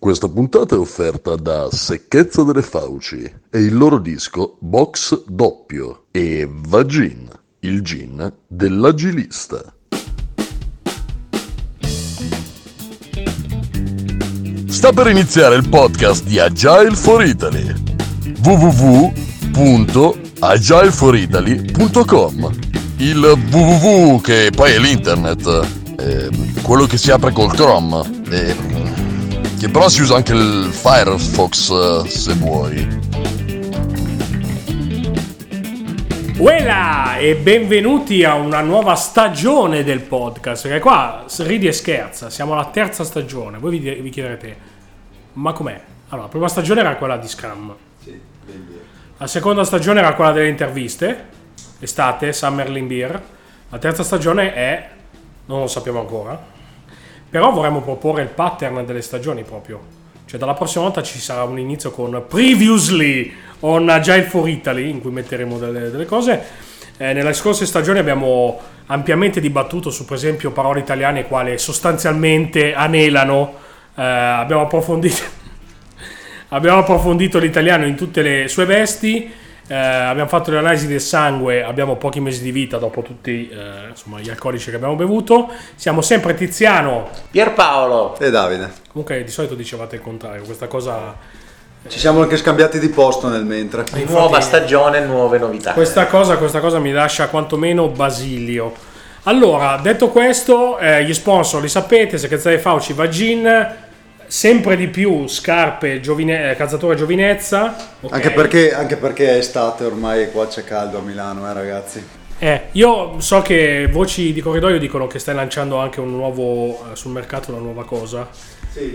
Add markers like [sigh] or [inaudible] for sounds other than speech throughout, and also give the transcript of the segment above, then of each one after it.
Questa puntata è offerta da Secchezza delle Fauci e il loro disco Box Doppio e Vagin, il gin dell'agilista. Sta per iniziare il podcast di Agile for Italy www.agileforitaly.com Il www che poi è l'internet, eh, quello che si apre col Chrome. eh, che però si usa anche il Firefox eh, se vuoi. Uela e benvenuti a una nuova stagione del podcast. Perché qua ridi e scherza, siamo alla terza stagione. Voi vi, vi chiederete, ma com'è? Allora, la prima stagione era quella di Scrum. La seconda stagione era quella delle interviste, estate, Summer Beer. La terza stagione è, non lo sappiamo ancora, però vorremmo proporre il pattern delle stagioni proprio. Cioè dalla prossima volta ci sarà un inizio con Previously on Agile for Italy, in cui metteremo delle, delle cose. Eh, nelle scorse stagioni abbiamo ampiamente dibattuto su per esempio parole italiane quali sostanzialmente anelano. Eh, abbiamo approfondito [laughs] abbiamo approfondito l'italiano in tutte le sue vesti. Eh, abbiamo fatto l'analisi del sangue, abbiamo pochi mesi di vita dopo tutti eh, insomma, gli alcolici che abbiamo bevuto. Siamo sempre Tiziano. Pierpaolo, E Davide. Comunque di solito dicevate il contrario, questa cosa, Ci siamo anche scambiati di posto nel mentre. nuova stagione, nuove novità. questa cosa, questa cosa mi lascia quantomeno basilio. Allora, detto questo, eh, gli sponsor li sapete, Secretaria Fauci, Vagin, sempre di più scarpe, giovine- eh, calzatura giovinezza. ok? Anche, perché, anche perché è estate ormai e qua c'è caldo a Milano, eh ragazzi. Eh, io so che voci di corridoio dicono che stai lanciando anche un nuovo eh, sul mercato una nuova cosa.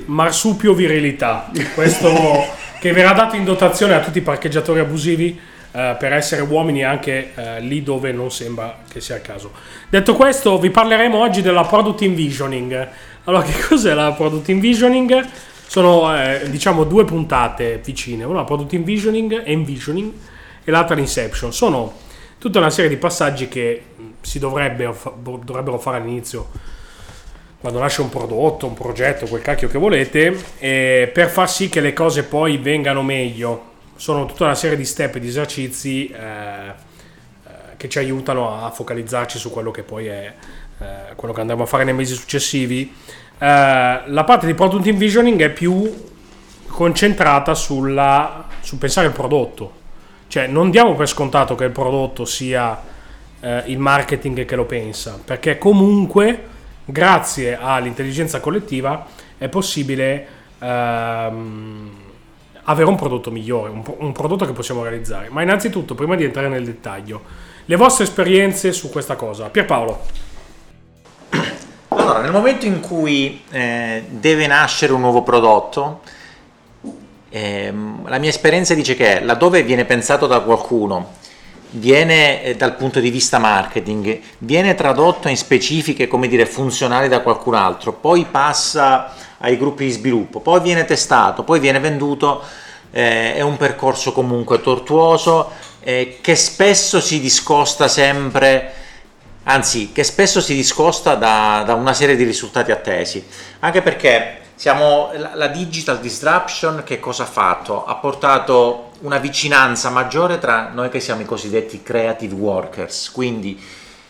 Marsupio virilità. Questo [laughs] che verrà dato in dotazione a tutti i parcheggiatori abusivi eh, per essere uomini anche eh, lì dove non sembra che sia il caso. Detto questo, vi parleremo oggi della product envisioning. Allora, che cos'è la product envisioning? Sono eh, diciamo due puntate vicine, una product envisioning, envisioning e l'altra l'inception. Sono tutta una serie di passaggi che mh, si bo- dovrebbero fare all'inizio quando nasce un prodotto, un progetto, quel cacchio che volete, eh, per far sì che le cose poi vengano meglio. Sono tutta una serie di step e di esercizi eh, che ci aiutano a focalizzarci su quello che poi è eh, quello che andremo a fare nei mesi successivi. Eh, la parte di product envisioning è più concentrata sulla, sul pensare al prodotto. Cioè, non diamo per scontato che il prodotto sia eh, il marketing che lo pensa, perché comunque, grazie all'intelligenza collettiva, è possibile ehm, avere un prodotto migliore, un, un prodotto che possiamo realizzare. Ma innanzitutto, prima di entrare nel dettaglio, le vostre esperienze su questa cosa. Pierpaolo, Allora, nel momento in cui eh, deve nascere un nuovo prodotto, ehm, la mia esperienza dice che laddove viene pensato da qualcuno, viene eh, dal punto di vista marketing, viene tradotto in specifiche, come dire, funzionali da qualcun altro, poi passa ai gruppi di sviluppo, poi viene testato, poi viene venduto, eh, è un percorso comunque tortuoso eh, che spesso si discosta sempre anzi che spesso si discosta da, da una serie di risultati attesi, anche perché siamo, la, la digital disruption che cosa ha fatto? Ha portato una vicinanza maggiore tra noi che siamo i cosiddetti creative workers, quindi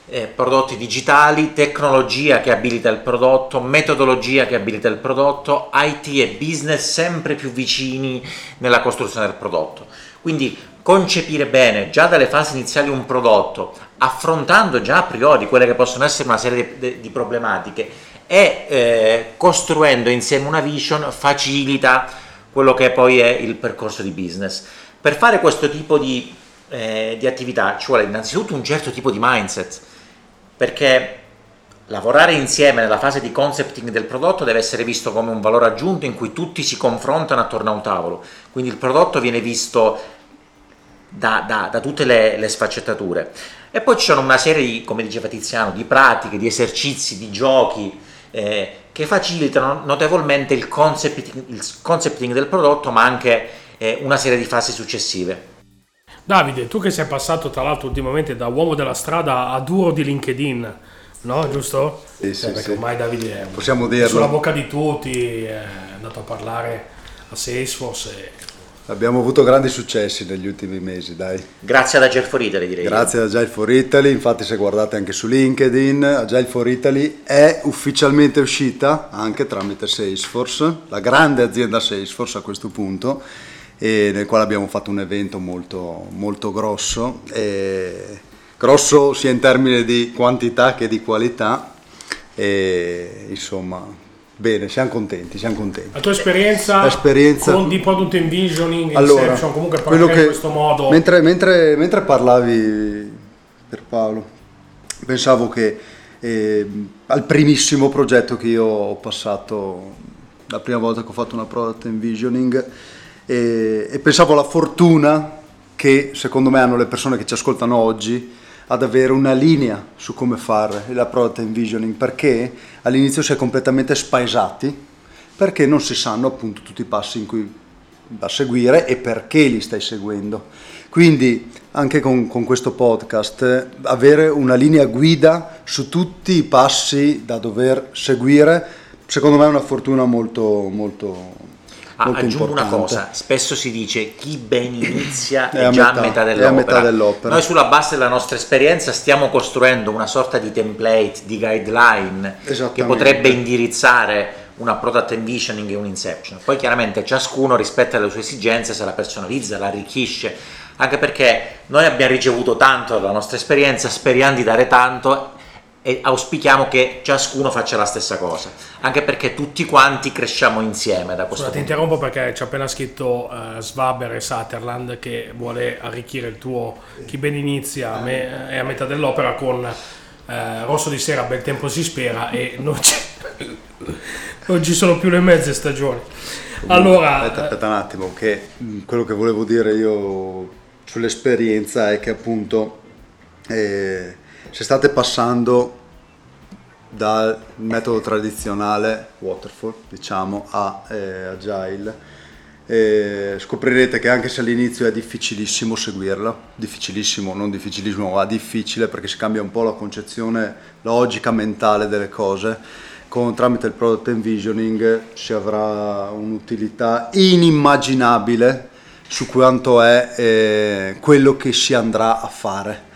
eh, prodotti digitali, tecnologia che abilita il prodotto, metodologia che abilita il prodotto, IT e business sempre più vicini nella costruzione del prodotto. Quindi concepire bene già dalle fasi iniziali un prodotto, affrontando già a priori quelle che possono essere una serie di, di problematiche e eh, costruendo insieme una vision facilita quello che poi è il percorso di business. Per fare questo tipo di, eh, di attività ci vuole innanzitutto un certo tipo di mindset, perché lavorare insieme nella fase di concepting del prodotto deve essere visto come un valore aggiunto in cui tutti si confrontano attorno a un tavolo, quindi il prodotto viene visto da, da- da tutte le, le sfaccettature. E poi ci sono una serie di, come diceva Tiziano, di pratiche, di esercizi, di giochi eh, che facilitano notevolmente il concepting, il concepting del prodotto, ma anche eh, una serie di fasi successive. Davide, tu che sei passato tra l'altro ultimamente da uomo della strada a duro di LinkedIn, no? Giusto? Sì, sì, perché sì. ormai Davide è Possiamo sulla dirlo. bocca di tutti, eh, andato a parlare a Salesforce. E... Abbiamo avuto grandi successi negli ultimi mesi, dai. Grazie ad Agile for Italy, direi. Grazie ad Agile for Italy, infatti se guardate anche su LinkedIn, Agile for Italy è ufficialmente uscita anche tramite Salesforce, la grande azienda Salesforce a questo punto, nel quale abbiamo fatto un evento molto, molto grosso, grosso sia in termini di quantità che di qualità, e insomma Bene, siamo contenti, siamo contenti. La tua esperienza, Esperienza... con di product envisioning, allora, Inception, comunque quello che, in questo modo... Mentre, mentre, mentre, parlavi per Paolo, pensavo che eh, al primissimo progetto che io ho passato, la prima volta che ho fatto una product envisioning, eh, e pensavo alla fortuna che secondo me hanno le persone che ci ascoltano oggi, ad avere una linea su come fare la product envisioning perché all'inizio si è completamente spaesati perché non si sanno appunto tutti i passi in cui da seguire e perché li stai seguendo. Quindi anche con, con questo podcast avere una linea guida su tutti i passi da dover seguire secondo me è una fortuna molto molto Ah, aggiungo importante. una cosa, spesso si dice chi ben inizia è, è già a metà, a, metà dell'opera. Noi sulla base della nostra esperienza stiamo costruendo una sorta di template, di guideline che potrebbe indirizzare una product envisioning e un inception. Poi chiaramente ciascuno rispetta le sue esigenze, se la personalizza, la arricchisce, anche perché noi abbiamo ricevuto tanto dalla nostra esperienza, speriamo di dare tanto e auspichiamo che ciascuno faccia la stessa cosa, anche perché tutti quanti cresciamo insieme da questo Scusa, punto. ti interrompo perché ci ha appena scritto uh, Svaber e Sutherland che vuole arricchire il tuo chi ben inizia me, è a metà dell'opera con uh, Rosso di sera, bel tempo si spera e non, [laughs] non ci sono più le mezze stagioni. Allora, aspetta, aspetta un attimo, che mm, quello che volevo dire io sull'esperienza è che appunto... Eh, se state passando dal metodo tradizionale waterfall diciamo a eh, agile eh, scoprirete che anche se all'inizio è difficilissimo seguirla difficilissimo non difficilissimo ma difficile perché si cambia un po' la concezione logica mentale delle cose con, tramite il product envisioning si avrà un'utilità inimmaginabile su quanto è eh, quello che si andrà a fare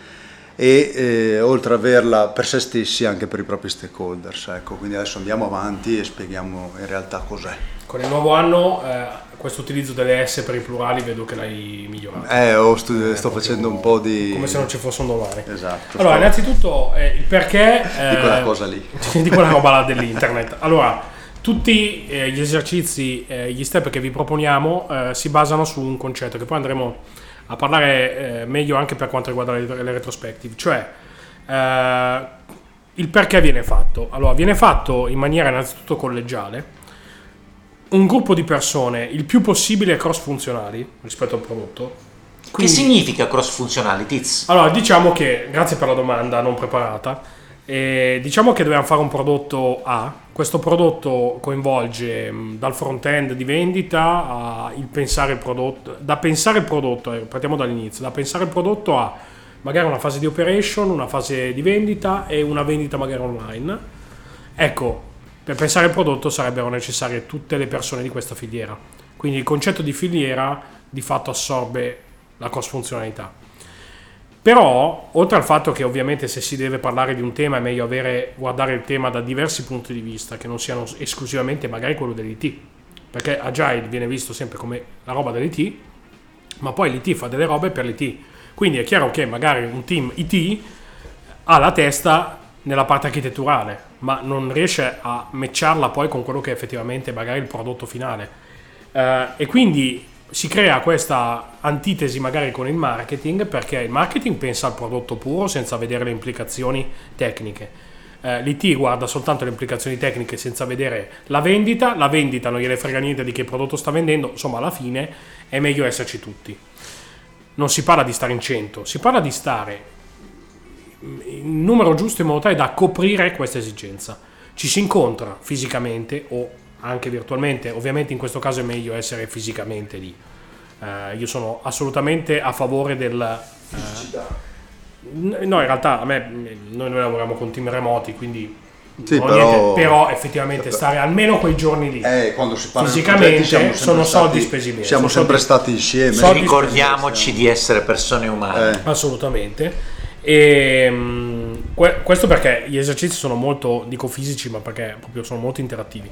e eh, oltre ad averla per se stessi anche per i propri stakeholders. Ecco. Quindi adesso andiamo avanti e spieghiamo in realtà cos'è. Con il nuovo anno eh, questo utilizzo delle S per i plurali vedo che l'hai migliorato. Eh, oh, stu- sto facendo un po' di... Come se non ci fosse un domani. Esatto. Allora, sto... innanzitutto eh, il perché... [laughs] di quella eh, cosa lì. [laughs] di quella roba là dell'internet. Allora, tutti eh, gli esercizi, gli step che vi proponiamo si basano su un concetto che poi andremo a parlare eh, meglio anche per quanto riguarda le, le retrospective, cioè eh, il perché viene fatto. Allora, viene fatto in maniera innanzitutto collegiale, un gruppo di persone il più possibile cross funzionali rispetto al prodotto. Quindi, che significa cross funzionali, Tiz? Allora, diciamo che, grazie per la domanda non preparata, e diciamo che dobbiamo fare un prodotto A, questo prodotto coinvolge mm, dal front-end di vendita il pensare il prodotto, da pensare il prodotto, eh, partiamo dall'inizio, da pensare il prodotto a magari una fase di operation, una fase di vendita e una vendita magari online. Ecco, per pensare il prodotto sarebbero necessarie tutte le persone di questa filiera. Quindi il concetto di filiera di fatto assorbe la cross funzionalità. Però, oltre al fatto che ovviamente se si deve parlare di un tema è meglio avere, guardare il tema da diversi punti di vista, che non siano esclusivamente magari quello dell'IT, perché Agile viene visto sempre come la roba dell'IT, ma poi l'IT fa delle robe per l'IT. Quindi è chiaro che magari un team IT ha la testa nella parte architetturale, ma non riesce a matcharla poi con quello che è effettivamente magari il prodotto finale. Uh, e quindi si crea questa antitesi magari con il marketing perché il marketing pensa al prodotto puro senza vedere le implicazioni tecniche. Eh, L'IT guarda soltanto le implicazioni tecniche senza vedere la vendita, la vendita non gliene frega niente di che prodotto sta vendendo, insomma alla fine è meglio esserci tutti. Non si parla di stare in 100, si parla di stare in numero giusto in modo tale da coprire questa esigenza. Ci si incontra fisicamente o anche virtualmente, ovviamente in questo caso è meglio essere fisicamente lì. Uh, io sono assolutamente a favore del... Uh, no, in realtà a me, noi, noi lavoriamo con team remoti, quindi Sì, però... però... effettivamente stare almeno quei giorni lì eh, quando si parla fisicamente siamo sono stati, soldi spesi bene. Siamo sempre soldi, stati insieme. Ricordiamoci di essere persone umane. Eh. Assolutamente. E, um, questo perché gli esercizi sono molto, dico fisici, ma perché proprio sono molto interattivi.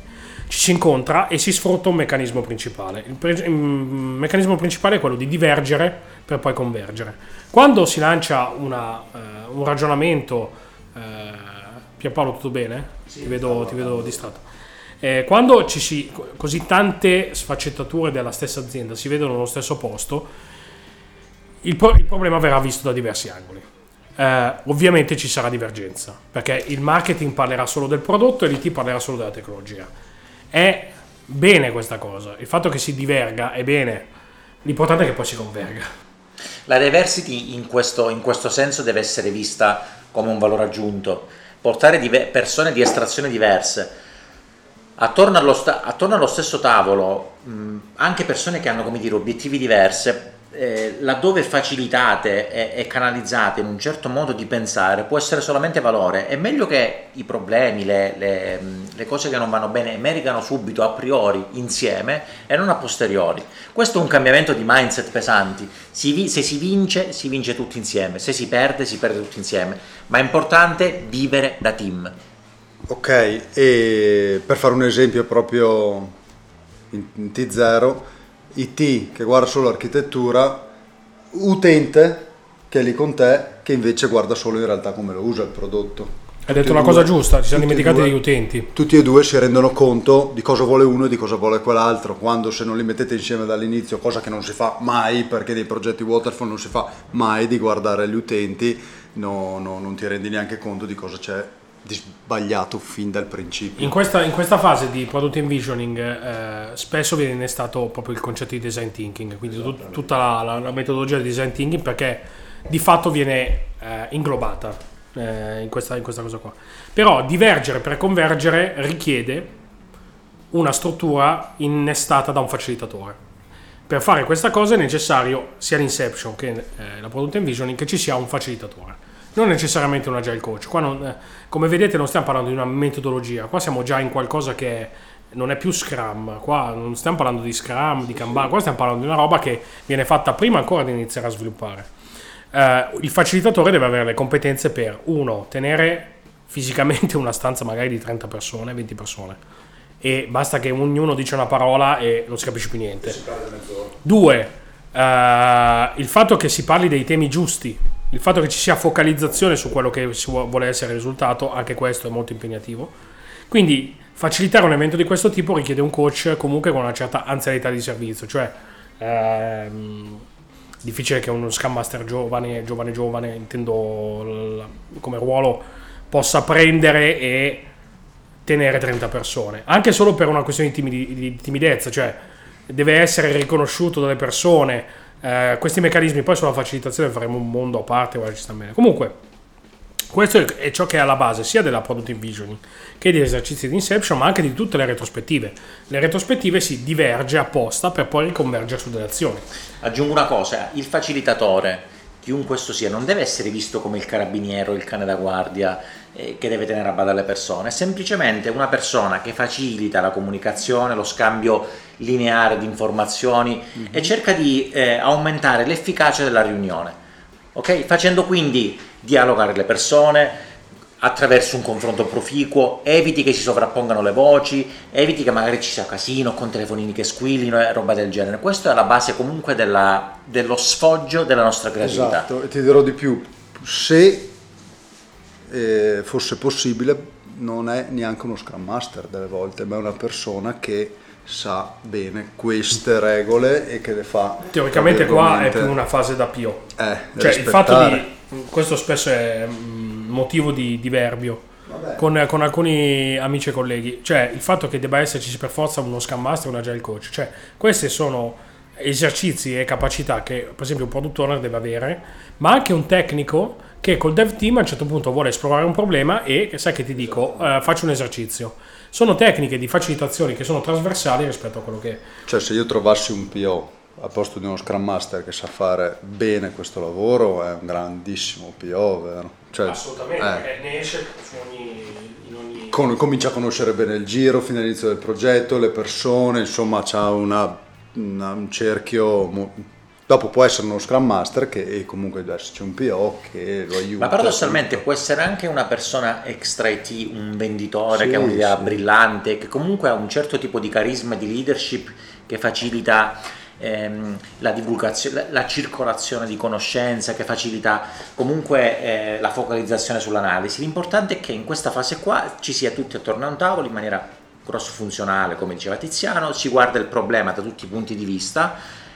Ci si incontra e si sfrutta un meccanismo principale. Il, pre- il meccanismo principale è quello di divergere per poi convergere. Quando si lancia una, uh, un ragionamento, uh, Pierpaolo, tutto bene? Sì, ti, vedo, ti vedo distratto. Eh, quando ci si, così tante sfaccettature della stessa azienda si vedono nello stesso posto, il, pro- il problema verrà visto da diversi angoli. Eh, ovviamente ci sarà divergenza, perché il marketing parlerà solo del prodotto e l'IT parlerà solo della tecnologia. È bene questa cosa, il fatto che si diverga è bene, l'importante è che poi si converga. La diversity in questo, in questo senso deve essere vista come un valore aggiunto, portare dive- persone di estrazione diverse. Attorno allo, sta- attorno allo stesso tavolo, mh, anche persone che hanno dire, obiettivi diversi, eh, laddove facilitate e, e, canalizzate in un certo modo di pensare può essere solamente valore. È meglio che i problemi, le, le, le cose che non vanno bene emergano subito a priori insieme e non a posteriori. Questo è un cambiamento di mindset pesanti. Si, se si vince, si vince tutti insieme, se si perde, si perde tutti insieme. Ma è importante vivere da team. Ok, e per fare un esempio proprio in, in T0, IT che guarda solo l'architettura, utente che è lì con te che invece guarda solo in realtà come lo usa il prodotto. Hai detto una cosa giusta, ci siamo dimenticati degli utenti. Tutti e due si rendono conto di cosa vuole uno e di cosa vuole quell'altro, quando se non li mettete insieme dall'inizio, cosa che non si fa mai, perché nei progetti waterfall non si fa mai di guardare gli utenti, no, no, non ti rendi neanche conto di cosa c'è sbagliato fin dal principio. In questa, in questa fase di product envisioning eh, spesso viene innestato proprio il concetto di design thinking, quindi tut, tutta la, la, la, metodologia di design thinking perché di fatto viene eh, inglobata eh, in, questa, in questa cosa qua. Però divergere per convergere richiede una struttura innestata da un facilitatore. Per fare questa cosa è necessario sia l'Inception che eh, la Product Envisioning che ci sia un facilitatore non necessariamente un agile coach. Qua non, eh, come vedete non stiamo parlando di una metodologia, qua siamo già in qualcosa che non è più Scrum, qua non stiamo parlando di Scrum, di Kanban, qua stiamo parlando di una roba che viene fatta prima ancora di iniziare a sviluppare. Uh, il facilitatore deve avere le competenze per, uno, tenere fisicamente una stanza magari di 30 persone, 20 persone, e basta che ognuno dice una parola e non si capisce più niente. Due, uh, il fatto che si parli dei temi giusti, il fatto che ci sia focalizzazione su quello che si vuole essere il risultato, anche questo è molto impegnativo. Quindi facilitare un evento di questo tipo richiede un coach comunque con una certa anzianità di servizio, cioè ehm, difficile che uno Scrum Master giovane, giovane, giovane, intendo l- come ruolo, possa prendere e tenere 30 persone, anche solo per una questione di, timidi- di timidezza, cioè deve essere riconosciuto dalle persone, eh, questi meccanismi poi sulla facilitazione faremo un mondo a parte, guarda, ci sta bene. Comunque, questo è ciò che è alla base sia della product envisioning che degli esercizi di inception, ma anche di tutte le retrospettive. Le retrospettive si diverge apposta per poi riconvergere su delle azioni. Aggiungo una cosa, il facilitatore chiunque esso sia, non deve essere visto come il carabiniere o il cane da guardia eh, che deve tenere a bada le persone, è semplicemente una persona che facilita la comunicazione, lo scambio lineare di informazioni mm-hmm. e cerca di eh, aumentare l'efficacia della riunione. Okay? Facendo quindi dialogare le persone, attraverso un confronto proficuo, eviti che si sovrappongano le voci, eviti che magari ci sia casino con telefonini che squillino e roba del genere. Questa è la base comunque della, dello sfoggio della nostra creatività. Esatto, e ti dirò di più, se eh, fosse possibile non è neanche uno Scrum Master delle volte, ma è una persona che sa bene queste regole e che le fa. Teoricamente qua è più una fase da PO. Eh, cioè il fatto di... Questo spesso è mm, motivo di diverbio con, con, alcuni amici e colleghi. Cioè il fatto che debba esserci per forza uno Scrum Master e un Agile Coach. Cioè questi sono esercizi e capacità che per esempio un product owner deve avere, ma anche un tecnico che col dev team a un certo punto vuole esplorare un problema e sai che ti dico, uh, faccio un esercizio. Sono tecniche di facilitazione che sono trasversali rispetto a quello che... Cioè se io trovassi un PO a posto di uno Scrum Master che sa fare bene questo lavoro è un grandissimo PO, vero? Cioè, Assolutamente, eh. perché ne esce su ogni, in ogni... con- comincia a conoscere bene il giro fino all'inizio del progetto, le persone, insomma c'ha una, una- un cerchio... mo- Dopo può essere uno Scrum Master che e comunque deve esserci un PO che lo aiuta. Ma paradossalmente può essere anche una persona extra IT, un venditore Sì, che ha un'idea sì. brillante, che comunque ha un certo tipo di carisma e di leadership che facilita ehm, la divulgazione, la, la circolazione di conoscenza, che facilita comunque eh, la focalizzazione sull'analisi. L'importante è che in questa fase qua ci sia tutti attorno a un tavolo in maniera cross funzionale, come diceva Tiziano, si guarda il problema da tutti i punti di vista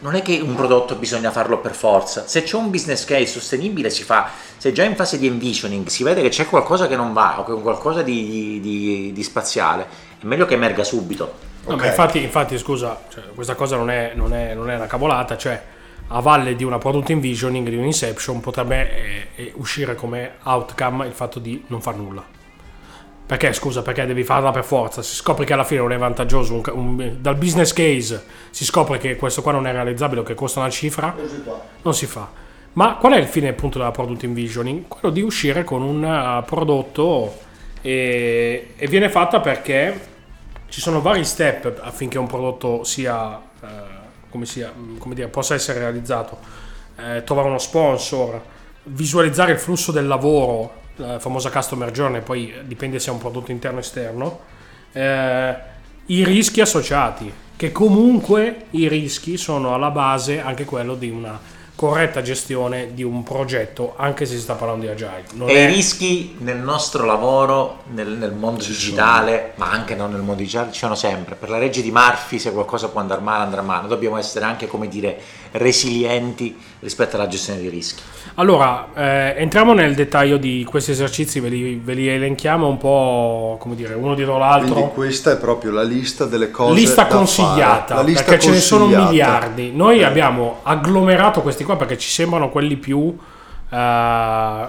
non è che un prodotto bisogna farlo per forza, se c'è un business case sostenibile si fa, se già in fase di envisioning si vede che c'è qualcosa che non va o che qualcosa di, di- di spaziale, è meglio che emerga subito. No, Ok. ma infatti, infatti, scusa, cioè, questa cosa non è, non, è, non è una cavolata, cioè a valle di una product envisioning, di un inception, potrebbe eh, eh, uscire come outcome il fatto di non far nulla. Perché, scusa, perché devi farla per forza? Si scopre che alla fine non è vantaggioso, un un- dal business case si scopre che questo qua non è realizzabile o che costa una cifra, non si fa. Ma qual è il fine appunto della product envisioning? Quello di uscire con un eh, prodotto e, e viene fatta perché ci sono vari step affinché un prodotto sia, eh, come, sia come dire, possa essere realizzato. Eh, trovare uno sponsor, visualizzare il flusso del lavoro, la famosa customer journey, poi dipende se è un prodotto interno o esterno, eh, i rischi associati, che comunque i rischi sono alla base anche quello di una corretta gestione di un progetto, anche se si sta parlando di agile. Non E è- i rischi nel nostro lavoro, nel, nel mondo digitale, ma anche non nel mondo digitale, ci sono sempre. Per la legge di Murphy, se qualcosa può andare male, andrà male. Dobbiamo essere anche, come dire, resilienti rispetto alla gestione dei rischi. Allora, eh, entriamo nel dettaglio di questi esercizi, ve li, ve li elenchiamo un po', come dire, uno dietro l'altro. Quindi questa è proprio la lista delle cose lista da consigliata, fare. La lista perché ce ne sono consigliata. miliardi. Noi Eh. abbiamo agglomerato questi qua perché ci sembrano quelli più eh,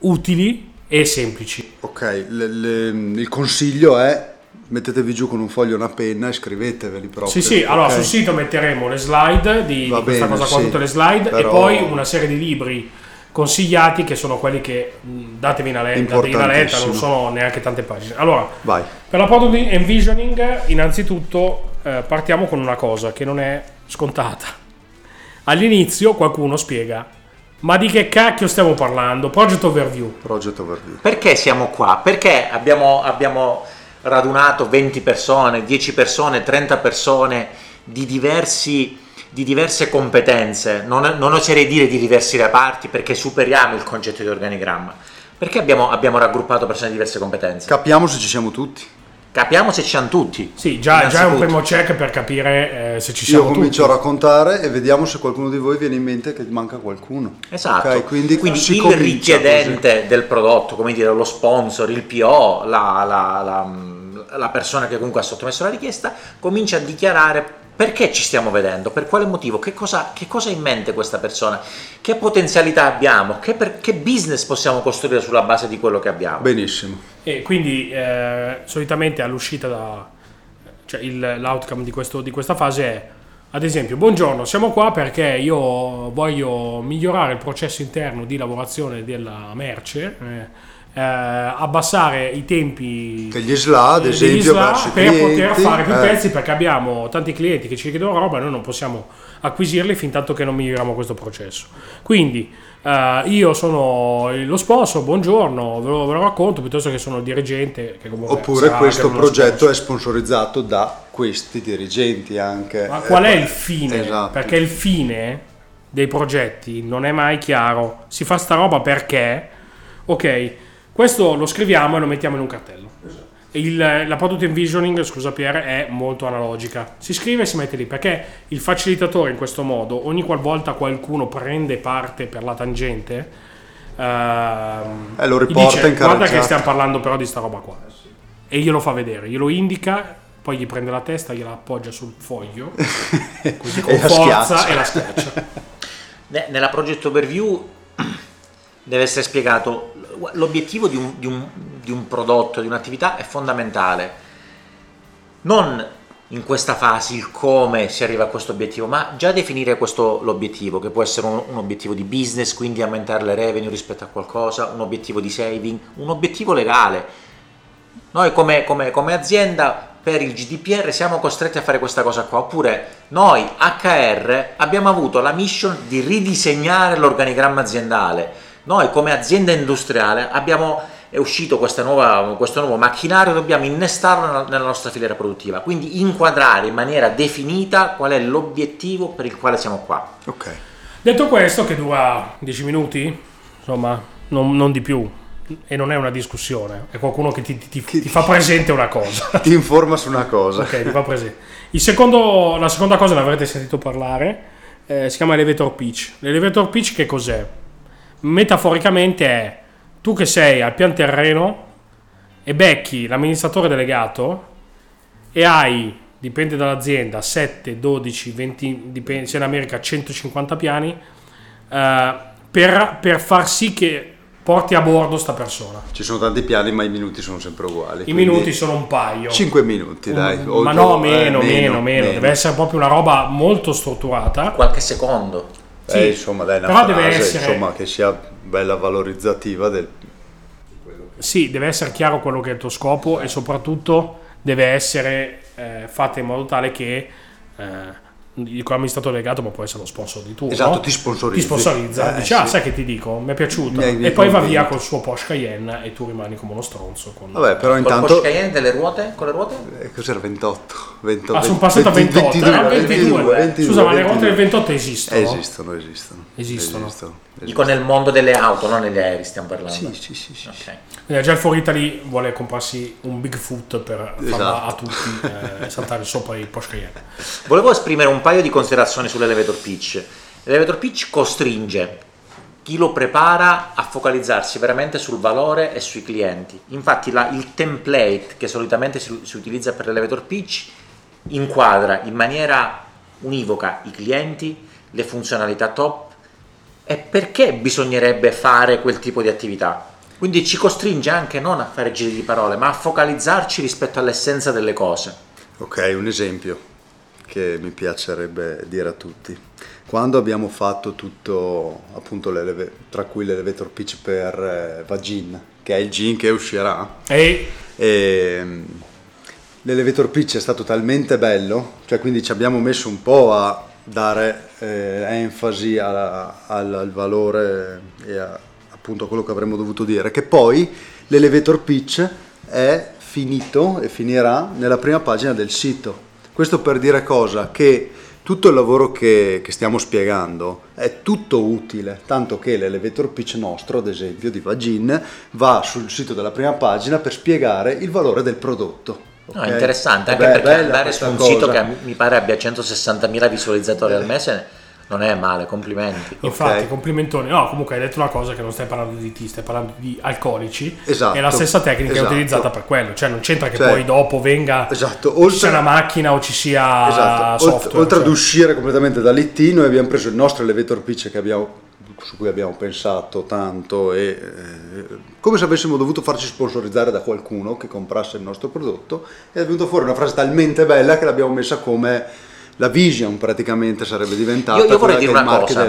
utili e semplici. Ok, le- le- il consiglio è mettetevi giù con un foglio e una penna e scriveteveli proprio. Sì, sì, allora ok? sul sito metteremo le slide di, Va di questa bene, cosa qua, sì, tutte le slide e però- poi una serie di libri consigliati che sono quelli che mh, datevi una, le- dategli una letta, non sono neanche tante pagine. Allora, Vai. Per la product envisioning, innanzitutto eh, partiamo con una cosa che non è scontata. All'inizio qualcuno spiega: Ma di che cacchio stiamo parlando? Project overview. Project overview. Perché siamo qua? Perché abbiamo, abbiamo radunato 20 persone, 10 persone, 30 persone di, diversi, di diverse competenze? Non, non oserei dire di diversi reparti perché superiamo il concetto di organigramma. Perché abbiamo, abbiamo raggruppato persone di diverse competenze? Capiamo se ci siamo tutti. Capiamo se ci hanno tutti. Sì, già, già è un primo check per capire eh, se ci Io siamo comincio tutti. a raccontare e vediamo se qualcuno di voi viene in mente che manca qualcuno. Esatto, Ok, quindi, si il richiedente del prodotto, come dire lo sponsor, il PO, la, la- la- la persona che comunque ha sottomesso la richiesta, comincia a dichiarare perché ci stiamo vedendo, per quale motivo, che cosa, che cosa ha in mente questa persona, che potenzialità abbiamo, che, per- che business possiamo costruire sulla base di quello che abbiamo. Benissimo. E quindi eh, solitamente all'uscita da. cioè il- l'outcome di, questo- di questa fase è. Ad esempio, buongiorno, siamo qua perché io voglio migliorare il processo interno di lavorazione della merce, eh, eh, abbassare i tempi Degli SLA, ad esempio, SLA per poter clienti, fare più eh. pezzi perché abbiamo tanti clienti che ci chiedono roba e noi non possiamo acquisirli fin tanto che non miglioriamo questo processo. Quindi eh, io sono lo sponsor, buongiorno, ve lo, ve lo racconto piuttosto che sono il dirigente. Che comunque Oppure questo progetto sponsor. è sponsorizzato da questi dirigenti anche. Ma qual è Eh, il fine? Esatto. Perché il fine dei progetti non è mai chiaro. Si fa sta roba perché, ok, questo lo scriviamo e lo mettiamo in un cartello. Il- la product envisioning, scusa Pierre, è molto analogica. Si scrive e si mette lì perché il facilitatore in questo modo, ogni qualvolta qualcuno prende parte per la tangente, ehm, Eh, lo riporta dice, in guarda che carreggiata." stiamo parlando però di sta roba qua. E glielo fa vedere, glielo indica, poi gli prende la testa, gliela appoggia sul foglio, [laughs] così con E la forza schiaccia. e la schiaccia. Ne- Nella project overview deve essere spiegato l'obiettivo di un, di un- di un prodotto, di un'attività è fondamentale. Non in questa fase il come si arriva a questo obiettivo, ma già definire questo l'obiettivo, che può essere un, un, obiettivo di business, quindi aumentare le revenue rispetto a qualcosa, un obiettivo di saving, un obiettivo legale. Noi come, come, come azienda per il GDPR siamo costretti a fare questa cosa qua, oppure noi HR abbiamo avuto la mission di ridisegnare l'organigramma aziendale, noi come azienda industriale abbiamo è uscito nuova, questo nuovo macchinario, dobbiamo innestarlo nella nostra filiera produttiva, quindi inquadrare in maniera definita qual è l'obiettivo per il quale siamo qua. Ok. Detto questo, che dura 10 minuti, insomma, non, non di più, e non è una discussione, è qualcuno che ti, ti, ti, ti, fa presente una cosa. [laughs] Ti informa su una cosa. ok, ti fa presente. Secondo, la seconda cosa ne avrete sentito parlare, eh, si chiama elevator pitch. L'elevator pitch che cos'è? Metaforicamente è tu che sei al pian terreno e becchi l'amministratore delegato e hai, dipende dall'azienda, 7, 12, 20, dipende, se in America 150 piani, eh, per, per far sì che porti a bordo sta persona. Ci sono tanti piani, ma i minuti sono sempre uguali. I minuti sono un paio. 5 minuti, dai. Un, ma no, meno, eh, meno, meno, meno, Deve essere proprio una roba molto strutturata. Qualche secondo. Sì, eh, insomma, dai, una però frase, deve essere... insomma, che sia bella valorizzativa del... Sì, deve essere chiaro quello che è il tuo scopo e soprattutto deve essere eh, fatta in modo tale che... Eh, dico amministratore delegato, ma può essere lo sponsor di turno. Esatto, ti sponsorizza. Ti sponsorizza, eh, dice, ah, sai che ti dico, mi è piaciuto. Mi e poi va via col suo Porsche Cayenne e tu rimani come uno stronzo. Con... Vabbè, però con intanto... Porsche Cayenne delle ruote? Con le ruote? Eh, cos'era 28? 28 ah, sono passato a 28. 22, ah, 22. 22. 22. Scusa, ma le ruote del 28 esistono? Esistono, esistono. Esistono. esistono. Dico nel mondo delle auto, non negli aerei stiamo parlando. Sì, sì, sì. sì. Okay. Eh, già il For Italy vuole comprarsi un Bigfoot per esatto. farla a tutti eh, saltare sopra i Porsche Cayenne. Volevo esprimere un paio di considerazioni sull'elevator pitch. L'elevator pitch costringe chi lo prepara a focalizzarsi veramente sul valore e sui clienti. Infatti la, il template che solitamente si, si utilizza per l'elevator pitch inquadra in maniera univoca i clienti, le funzionalità top e perché bisognerebbe fare quel tipo di attività. Quindi ci costringe anche non a fare giri di parole, ma a focalizzarci rispetto all'essenza delle cose. Ok, un esempio che mi piacerebbe dire a tutti. Quando abbiamo fatto tutto, appunto, tra cui l'elevator pitch per eh, Vagin, che è il gin che uscirà, e... E, l'elevator pitch è stato talmente bello, cioè quindi ci abbiamo messo un po' a dare eh, enfasi alla, al, al, valore e a, appunto a quello che avremmo dovuto dire, che poi l'elevator pitch è finito e finirà nella prima pagina del sito. Questo per dire cosa? Che tutto il lavoro che, che, stiamo spiegando è tutto utile, tanto che l'elevator pitch nostro, ad esempio di Vagin, va sul sito della prima pagina per spiegare il valore del prodotto. No, è interessante anche Beh, perché andare su un cosa. sito che mi pare abbia 160.000 visualizzatori al mese non è male, complimenti. Infatti, okay. complimentoni. No, comunque hai detto una cosa che non stai parlando di ti, stai parlando di alcolici. Esatto. E la stessa tecnica esatto. è utilizzata per quello. Cioè, non c'entra che cioè, poi dopo venga esatto. Oltre, ci sia una macchina o ci sia esatto. software. Oltre, cioè. ad uscire completamente dall'IT, noi abbiamo preso il nostro elevator pitch che abbiamo su cui abbiamo pensato tanto e eh, come se avessimo dovuto farci sponsorizzare da qualcuno che comprasse il nostro prodotto e è venuta fuori una frase talmente bella che l'abbiamo messa come la vision praticamente sarebbe diventata io, io vorrei dire una cosa.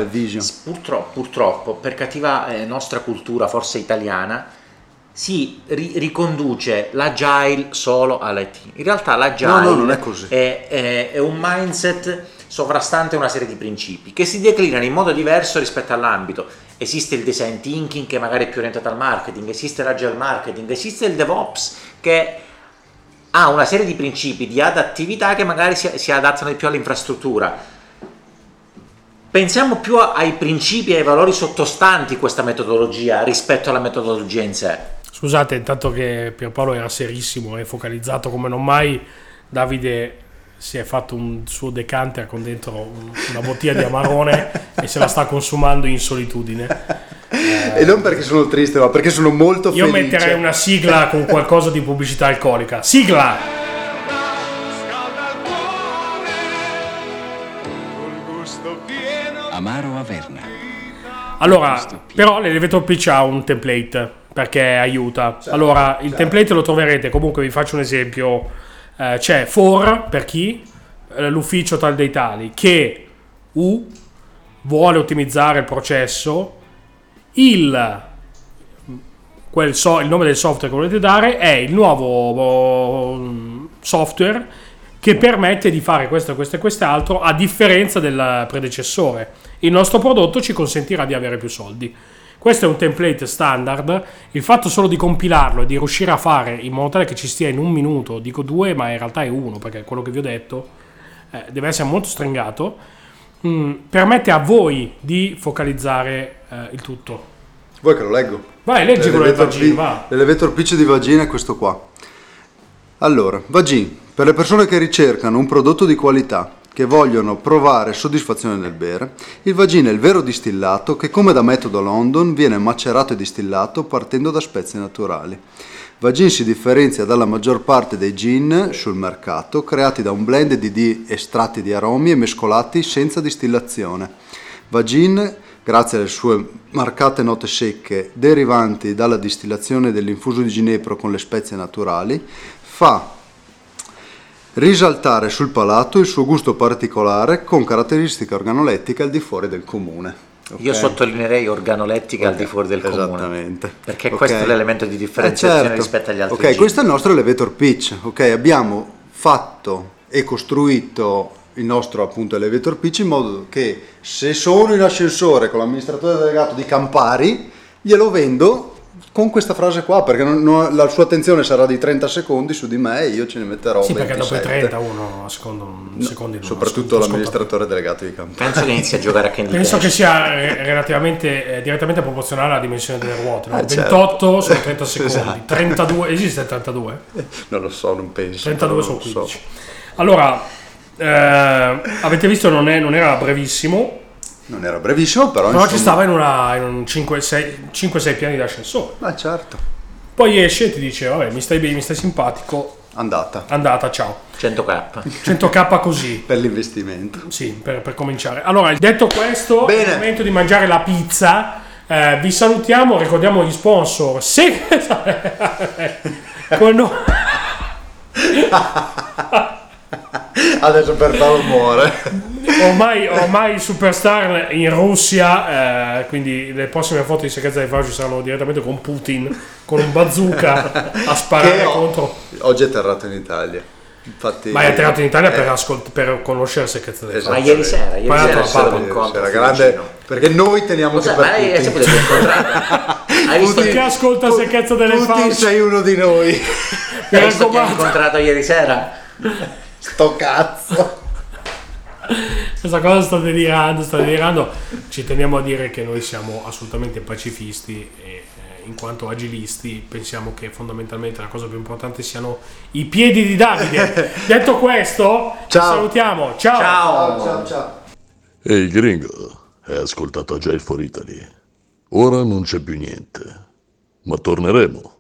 purtroppo, purtroppo, per cattiva eh, nostra cultura forse italiana si ri- riconduce l'agile solo all'IT in realtà l'agile no, no, è, è, è, è un mindset sovrastante una serie di principi che si declinano in modo diverso rispetto all'ambito. Esiste il design thinking che magari è più orientato al marketing, esiste l'agile marketing, esiste il DevOps che ha una serie di principi di adattività che magari si, si adattano di più all'infrastruttura. Pensiamo più ai principi e ai valori sottostanti questa metodologia rispetto alla metodologia in sé. Scusate, intanto che Pierpaolo era serissimo e focalizzato come non mai, Davide si è fatto un suo decanter con dentro una bottiglia di amarone [laughs] e se la sta consumando in solitudine. [laughs] E non perché sono triste, ma perché sono molto felice. Io metterei una sigla con qualcosa di pubblicità alcolica. Sigla! Amaro Averna. Allora, però l'elevator pitch ha un template perché aiuta. Certo, allora, il certo. template lo troverete, comunque vi faccio un esempio eh, c'è for per chi eh, l'ufficio tal dei tali che U vuole ottimizzare il processo il so, il nome del software che volete dare è il nuovo uh, software che permette di fare questo, questo e quest'altro a differenza del predecessore. Il nostro prodotto ci consentirà di avere più soldi. Questo è un template standard, il fatto solo di compilarlo e di riuscire a fare in modo tale che ci stia in un minuto, dico due, ma in realtà è uno, perché quello che vi ho detto eh, deve essere molto stringato, mh, mm, permette a voi di focalizzare eh, il tutto. Vuoi che lo leggo? Vai, leggi quello del vagin, va. L'elevator pitch di vagina è questo qua. Allora, vagin, per le persone che ricercano un prodotto di qualità, che vogliono provare soddisfazione nel bere, il vagin è il vero distillato che come da metodo London viene macerato e distillato partendo da spezie naturali. Vagin si differenzia dalla maggior parte dei gin sul mercato creati da un blend di estratti di aromi e mescolati senza distillazione. Vagin grazie alle sue marcate note secche derivanti dalla distillazione dell'infuso di ginepro con le spezie naturali, fa risaltare sul palato il suo gusto particolare con caratteristiche organolettiche al di fuori del comune. Okay. Io sottolineerei organolettica okay. al di fuori del comune. Esattamente. Perché okay. questo è l'elemento di differenziazione eh certo. rispetto agli altri. Ok, questo è il nostro elevator pitch. Ok, abbiamo fatto e costruito il nostro appunto elevator pitch in modo che se sono in ascensore con l'amministratore delegato di Campari glielo vendo con questa frase qua perché non, non, la sua attenzione sarà di 30 secondi su di me e io ce ne metterò sì 27. perché dopo i 30 uno a secondo un secondo no, soprattutto l'amministratore delegato di Campari penso che inizi a giocare a [laughs] Candy penso che sia eh, relativamente eh, direttamente proporzionale alla dimensione delle ruote no? eh, 28 certo. sono 30 [laughs] secondi esatto. 32 esiste il 32? non lo so non penso 32 sono 15 so. allora eh, avete visto, non, è, non, era brevissimo. Non era brevissimo, però. Però insomma... ci stava in, una, in un 5-6 piani di ascensore. Ma certo. Poi esce e ti dice: Vabbè, mi stai bene, mi stai simpatico. Andata. Andata, ciao. 100k. 100k così. [laughs] per l'investimento. Sì, per, per, cominciare. Allora, detto questo, Bene. è il momento di mangiare la pizza. Eh, vi salutiamo, ricordiamo gli sponsor. Se... [laughs] [laughs] Con noi... [laughs] Adesso per Paolo muore. Ormai, ormai superstar in Russia, eh, quindi le prossime foto di Secrezza di Fauci saranno direttamente con Putin, con un bazooka a sparare ho, contro. Oggi è atterrato in Italia. Infatti, ma è atterrato in Italia eh, per, ascolt- per conoscere Secrezza di esatto, Ma ieri sera, ieri sera, sera, sera, sera grande, perché noi teniamo Lo che sai, per ma tutti. [laughs] Hai visto che ascolta Secrezza delle Fauci? Tutti sei uno di noi. Mi hai visto che hai incontrato ieri sera? Sto cazzo. Questa cosa sta delirando, sta delirando. Ci teniamo a dire che noi siamo assolutamente pacifisti e eh, in quanto agilisti pensiamo che fondamentalmente la cosa più importante siano i piedi di Davide. [laughs] Detto questo, ciao. ci salutiamo. Ciao. Ciao, ciao, ciao. Ehi gringo, hai ascoltato già il For Italy. Ora non c'è più niente, ma torneremo.